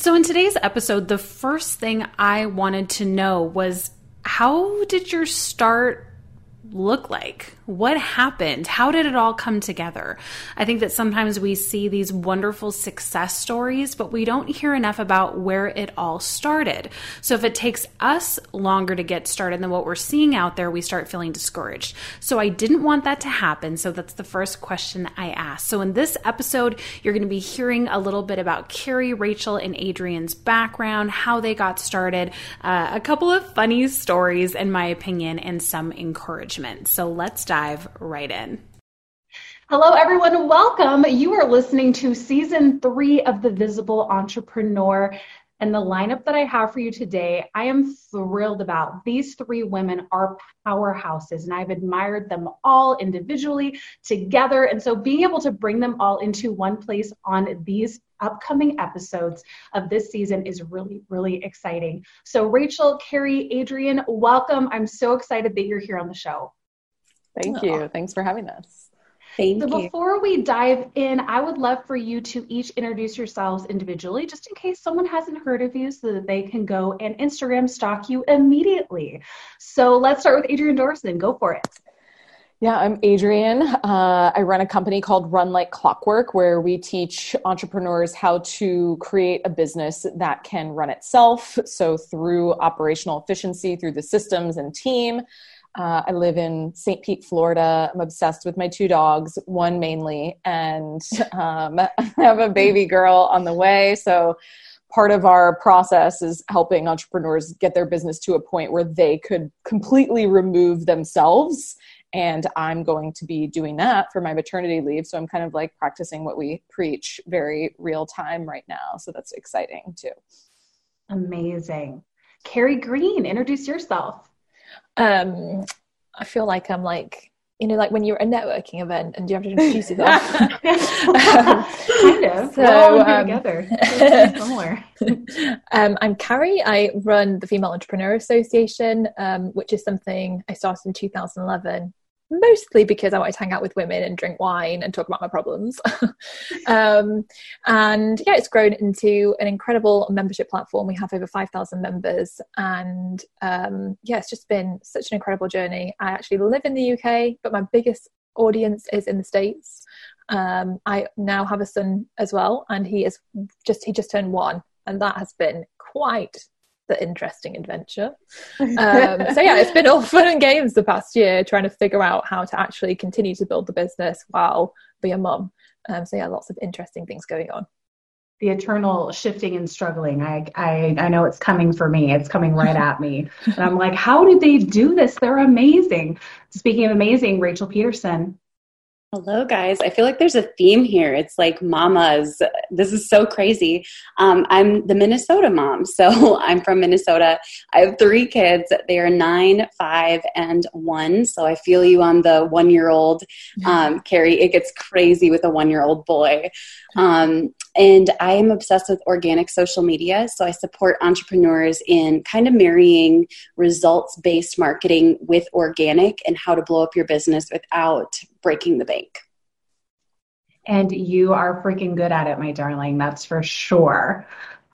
So, in today's episode, the first thing I wanted to know was how did your start look like? What happened? How did it all come together? I think that sometimes we see these wonderful success stories, but we don't hear enough about where it all started. So if it takes us longer to get started than what we're seeing out there, we start feeling discouraged. So I didn't want that to happen. So that's the first question I asked. So in this episode, you're going to be hearing a little bit about Carrie, Rachel, and Adrienne's background, how they got started, uh, a couple of funny stories, in my opinion, and some encouragement. So let's dive right in. Hello, everyone. Welcome. You are listening to season three of The Visible Entrepreneur. And the lineup that I have for you today, I am thrilled about. These three women are powerhouses, and I've admired them all individually, together. And so being able to bring them all into one place on these upcoming episodes of this season is really, really exciting. So, Rachel, Carrie, Adrienne, welcome. I'm so excited that you're here on the show. Thank you. Oh. Thanks for having us. Thank so you. before we dive in, I would love for you to each introduce yourselves individually, just in case someone hasn't heard of you, so that they can go and Instagram stalk you immediately. So let's start with Adrienne Dorison. Go for it. Yeah, I'm Adrienne. Uh, I run a company called Run Like Clockwork, where we teach entrepreneurs how to create a business that can run itself. So, through operational efficiency, through the systems and team, uh, I live in St. Pete, Florida. I'm obsessed with my two dogs, one mainly, and um, I have a baby girl on the way. So, part of our process is helping entrepreneurs get their business to a point where they could completely remove themselves. And I'm going to be doing that for my maternity leave. So, I'm kind of like practicing what we preach very real time right now. So, that's exciting too. Amazing. Carrie Green, introduce yourself um, I feel like I'm like you know, like when you're at a networking event and you have to introduce yourself. um, kind of. So um, together. Somewhere. um, I'm Carrie. I run the Female Entrepreneur Association, um, which is something I started in 2011 mostly because I wanted to hang out with women and drink wine and talk about my problems. um, and yeah, it's grown into an incredible membership platform. We have over 5,000 members. And um, yeah, it's just been such an incredible journey. I actually live in the UK, but my biggest audience is in the States. Um, I now have a son as well, and he is just he just turned one, and that has been quite the interesting adventure. Um, so yeah, it's been all fun and games the past year trying to figure out how to actually continue to build the business while being a mum. Um, so yeah, lots of interesting things going on. The eternal shifting and struggling. I, I I know it's coming for me. It's coming right at me. And I'm like, how did they do this? They're amazing. Speaking of amazing, Rachel Pedersen, Hello, guys. I feel like there's a theme here. It's like mamas. This is so crazy. Um, I'm the Minnesota mom. So I'm from Minnesota. I have three kids. They are nine, five, and one. So I feel you on the one year old. Um, Carrie, it gets crazy with a one year old boy. Um, and I am obsessed with organic social media. So I support entrepreneurs in kind of marrying results based marketing with organic and how to blow up your business without breaking the bank. And you are freaking good at it, my darling. That's for sure.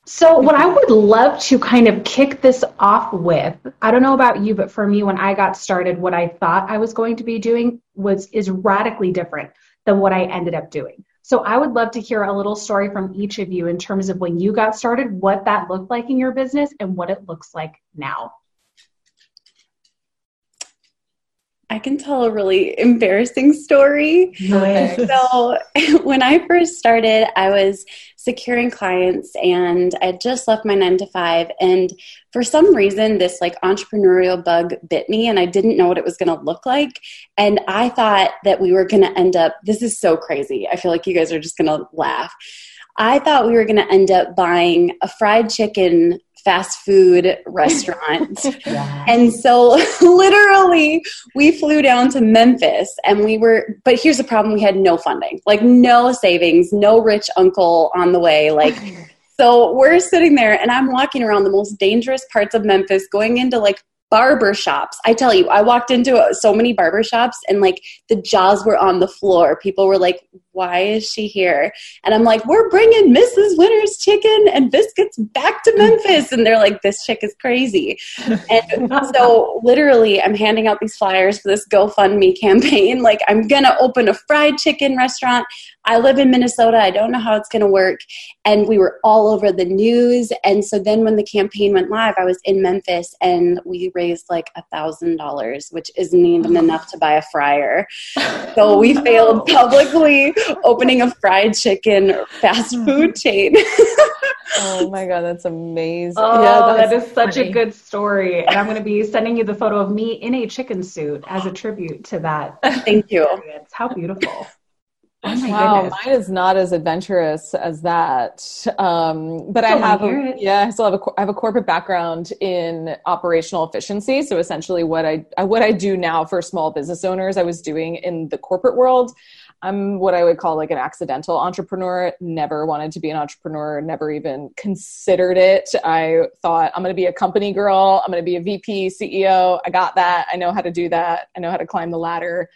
So, what I would love to kind of kick this off with, I don't know about you, but for me, when I got started, what I thought I was going to be doing was is radically different than what I ended up doing. So I would love to hear a little story from each of you in terms of when you got started, what that looked like in your business, and what it looks like now. I can tell a really embarrassing story. So, when I first started, I was securing clients and I had just left my nine to five. And for some reason, this like entrepreneurial bug bit me and I didn't know what it was going to look like. And I thought that we were going to end up, this is so crazy. I feel like you guys are just going to laugh. I thought we were going to end up buying a fried chicken fast food restaurant. And so literally we flew down to Memphis and we were but here's the problem we had no funding. Like no savings, no rich uncle on the way like so we're sitting there and I'm walking around the most dangerous parts of Memphis going into like barber shops. I tell you, I walked into so many barber shops and like the jaws were on the floor. People were like, why is she here? And I'm like, we're bringing Mrs. Winner's chicken and biscuits back to Memphis. And they're like, this chick is crazy. And so literally, I'm handing out these flyers for this GoFundMe campaign. Like, I'm going to open a fried chicken restaurant. I live in Minnesota. I don't know how it's going to work. And we were all over the news. And so then when the campaign went live, I was in Memphis and we raised like a thousand dollars, which isn't even enough to buy a fryer. So we oh, failed publicly opening a fried chicken fast food chain. oh my god, that's amazing. Oh, yeah, that's that is such a good story. And I'm going to be sending you the photo of me in a chicken suit as a tribute to that. Thank you. How beautiful. Oh wow, goodness. mine is not as adventurous as that. Um, but I have, a, yeah, I still have a, I have a corporate background in operational efficiency. So essentially, what I what I do now for small business owners, I was doing in the corporate world. I'm what I would call like an accidental entrepreneur. Never wanted to be an entrepreneur. Never even considered it. I thought I'm going to be a company girl. I'm going to be a VP, CEO. I got that. I know how to do that. I know how to climb the ladder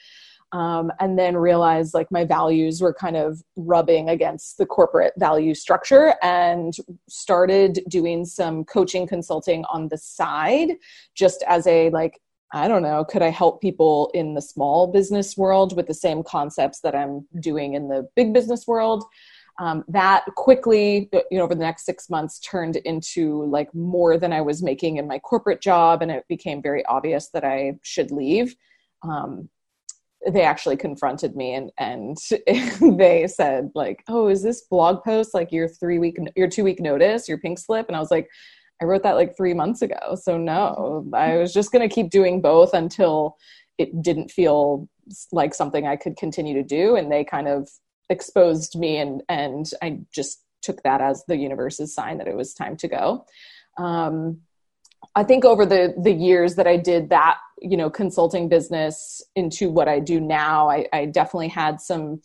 um, and then realized like my values were kind of rubbing against the corporate value structure and started doing some coaching consulting on the side just as a like I don't know, could I help people in the small business world with the same concepts that I'm doing in the big business world? Um, that quickly, you know, over the next six months turned into like more than I was making in my corporate job. And it became very obvious that I should leave. Um, they actually confronted me and and they said like oh is this blog post like your three week your two week notice your pink slip and i was like i wrote that like three months ago so no i was just going to keep doing both until it didn't feel like something i could continue to do and they kind of exposed me and and i just took that as the universe's sign that it was time to go. Um, I think over the the years that I did that, you know, consulting business into what I do now, I, I definitely had some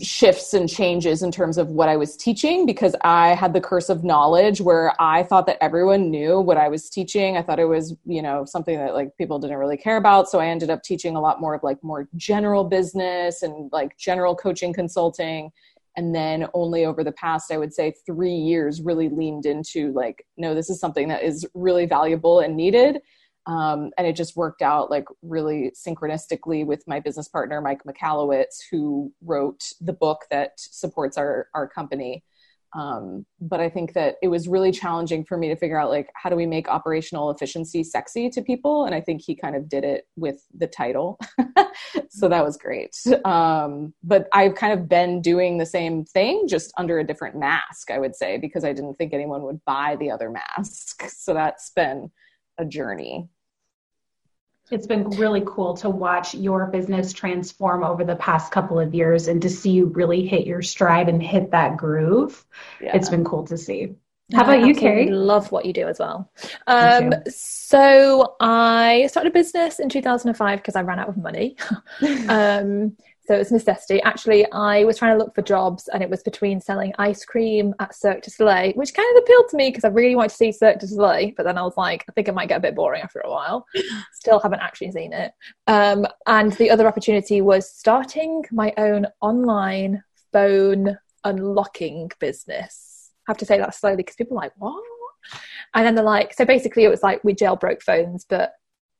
shifts and changes in terms of what I was teaching because I had the curse of knowledge where I thought that everyone knew what I was teaching. I thought it was, you know, something that like people didn't really care about. So I ended up teaching a lot more of like more general business and like general coaching consulting and then only over the past i would say three years really leaned into like no this is something that is really valuable and needed um, and it just worked out like really synchronistically with my business partner mike michalowicz who wrote the book that supports our our company um, but I think that it was really challenging for me to figure out like how do we make operational efficiency sexy to people, and I think he kind of did it with the title, so that was great. Um, but I've kind of been doing the same thing, just under a different mask, I would say, because I didn't think anyone would buy the other mask. So that's been a journey it's been really cool to watch your business transform over the past couple of years and to see you really hit your stride and hit that groove. Yeah. It's been cool to see. How about you, Carrie? Love what you do as well. Um, so I started a business in 2005 because I ran out of money. um, so it's necessity. Actually, I was trying to look for jobs, and it was between selling ice cream at Cirque du Soleil, which kind of appealed to me because I really wanted to see Cirque du Soleil. But then I was like, I think it might get a bit boring after a while. Still haven't actually seen it. Um, and the other opportunity was starting my own online phone unlocking business. I have to say that slowly because people are like, what? And then they're like, so basically, it was like we jailbroke phones, but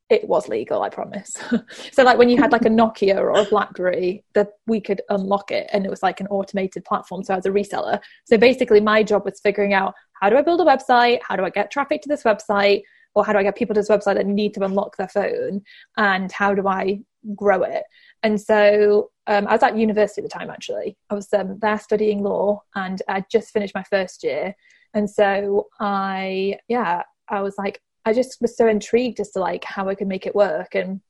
it was legal, I promise. so like when you had like a Nokia or a BlackBerry, that we could unlock it and it was like an automated platform. So as a reseller. So basically my job was figuring out how do I build a website? How do I get traffic to this website? Or how do I get people to this website that need to unlock their phone? And how do I grow it? And so um, I was at university at the time actually. I was um, there studying law and I just finished my first year. And so I, yeah, I was like, I just was so intrigued as to like how I could make it work and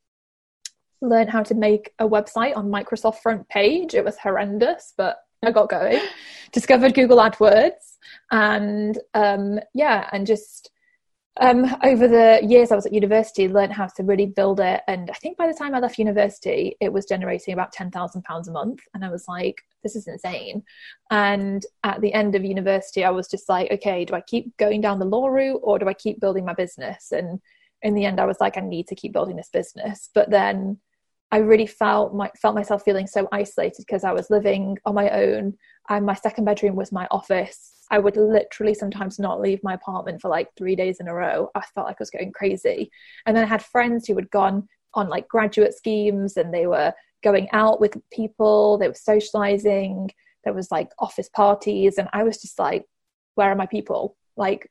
learn how to make a website on Microsoft front page. It was horrendous, but I got going. Discovered Google AdWords and um, yeah, and just um, over the years I was at university, learned how to really build it. And I think by the time I left university, it was generating about £10,000 a month. And I was like, this is insane. And at the end of university, I was just like, okay, do I keep going down the law route or do I keep building my business? And in the end, I was like, I need to keep building this business. But then I really felt my, felt myself feeling so isolated because I was living on my own, my second bedroom was my office. I would literally sometimes not leave my apartment for like three days in a row. I felt like I was going crazy. And then I had friends who had gone on like graduate schemes and they were going out with people, they were socializing, there was like office parties, and I was just like, where are my people? Like,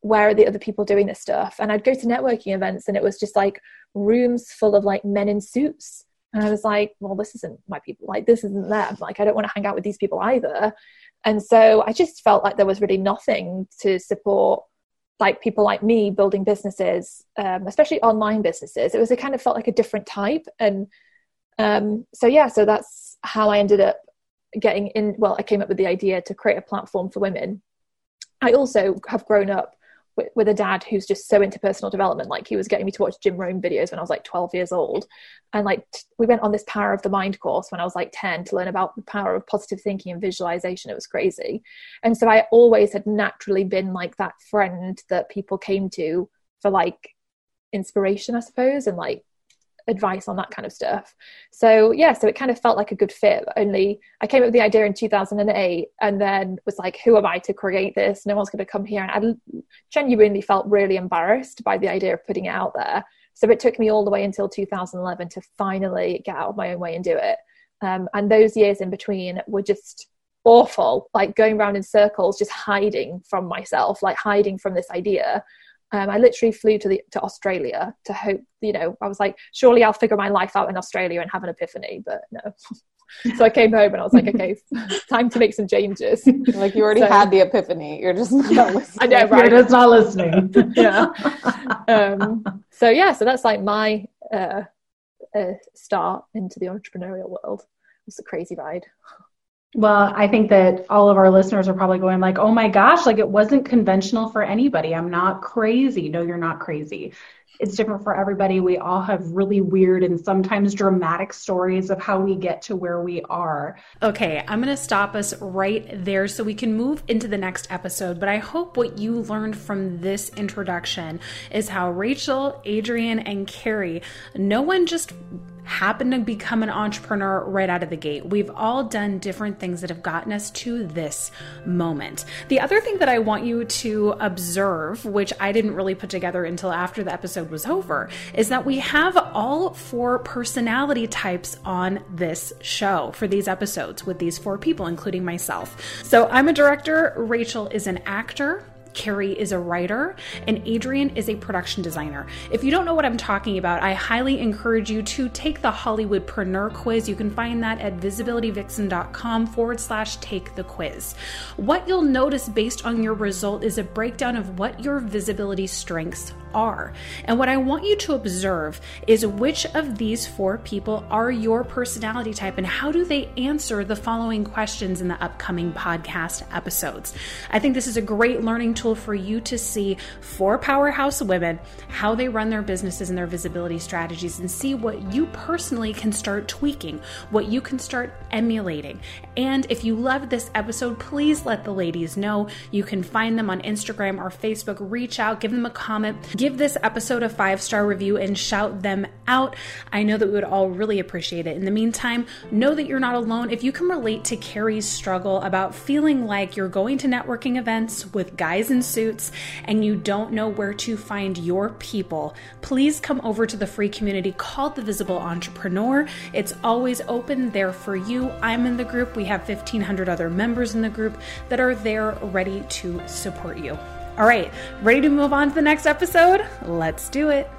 where are the other people doing this stuff? And I'd go to networking events and it was just like rooms full of like men in suits. And I was like, well, this isn't my people. Like, this isn't them. Like, I don't want to hang out with these people either. And so I just felt like there was really nothing to support like people like me building businesses, um, especially online businesses. It was a kind of felt like a different type. And um, so, yeah, so that's how I ended up getting in. Well, I came up with the idea to create a platform for women. I also have grown up with, with, a dad who's just so into personal development. Like he was getting me to watch Jim Rohn videos when I was like 12 years old. And like t- we went on this power of the mind course when I was like 10 to learn about the power of positive thinking and visualization. It was crazy. And so I always had naturally been like that friend that people came to for like inspiration, I suppose, and like advice on that kind of stuff. So yeah, so it kind of felt like a good fit. Only I came up with the idea in 2008 and then was like, who am I to create this? No one's going to come here. And I genuinely felt really embarrassed by the idea of putting it out there. So it took me all the way until 2011 to finally get out of my own way and do it. Um, and those years in between were just awful, like going around in circles, just hiding from myself, like hiding from this idea. Um, I literally flew to the to Australia to hope, you know, I was like, surely I'll figure my life out in Australia and have an epiphany, but no. so I came home and I was like, okay, time to make some changes. Like you already so, had the epiphany, you're just not listening. I know, right? You're just not listening. yeah. Um, so yeah, so that's like my uh, uh, start into the entrepreneurial world. It was a crazy ride. Well, I think that all of our listeners are probably going like, "Oh my gosh, like it wasn't conventional for anybody. I'm not crazy." No, you're not crazy. It's different for everybody. We all have really weird and sometimes dramatic stories of how we get to where we are. Okay, I'm going to stop us right there so we can move into the next episode. But I hope what you learned from this introduction is how Rachel, Adrienne, and Carrie, no one just happen to become an entrepreneur right out of the gate. We've all done different things that have gotten us to this moment. The other thing that I want you to observe, which I didn't really put together until after the episode was over, is that we have all four personality types on this show for these episodes with these four people, including myself. So I'm a director, Rachel is an actor. Carrie is a writer, and Adrienne is a production designer. If you don't know what I'm talking about, I highly encourage you to take the Hollywoodpreneur quiz. You can find that at visibilityvixen.com forward slash take the quiz. What you'll notice based on your result is a breakdown of what your visibility strengths are. And what I want you to observe is which of these four people are your personality type and how do they answer the following questions in the upcoming podcast episodes. I think this is a great learning tool for you to see four powerhouse women, how they run their businesses and their visibility strategies, and see what you personally can start tweaking, what you can start emulating. And if you loved this episode, please let the ladies know. You can find them on Instagram or Facebook. Reach out, give them a comment, give this episode a five star review, and shout them out. I know that we would all really appreciate it. In the meantime, know that you're not alone. If you can relate to Carrie's struggle about feeling like you're going to networking events with guys in suits and you don't know where to find your people, please come over to the free community called The Visible Entrepreneur. It's always open there for you. I'm in the group. We have 1,500 other members in the group that are there ready to support you. All right, ready to move on to the next episode? Let's do it.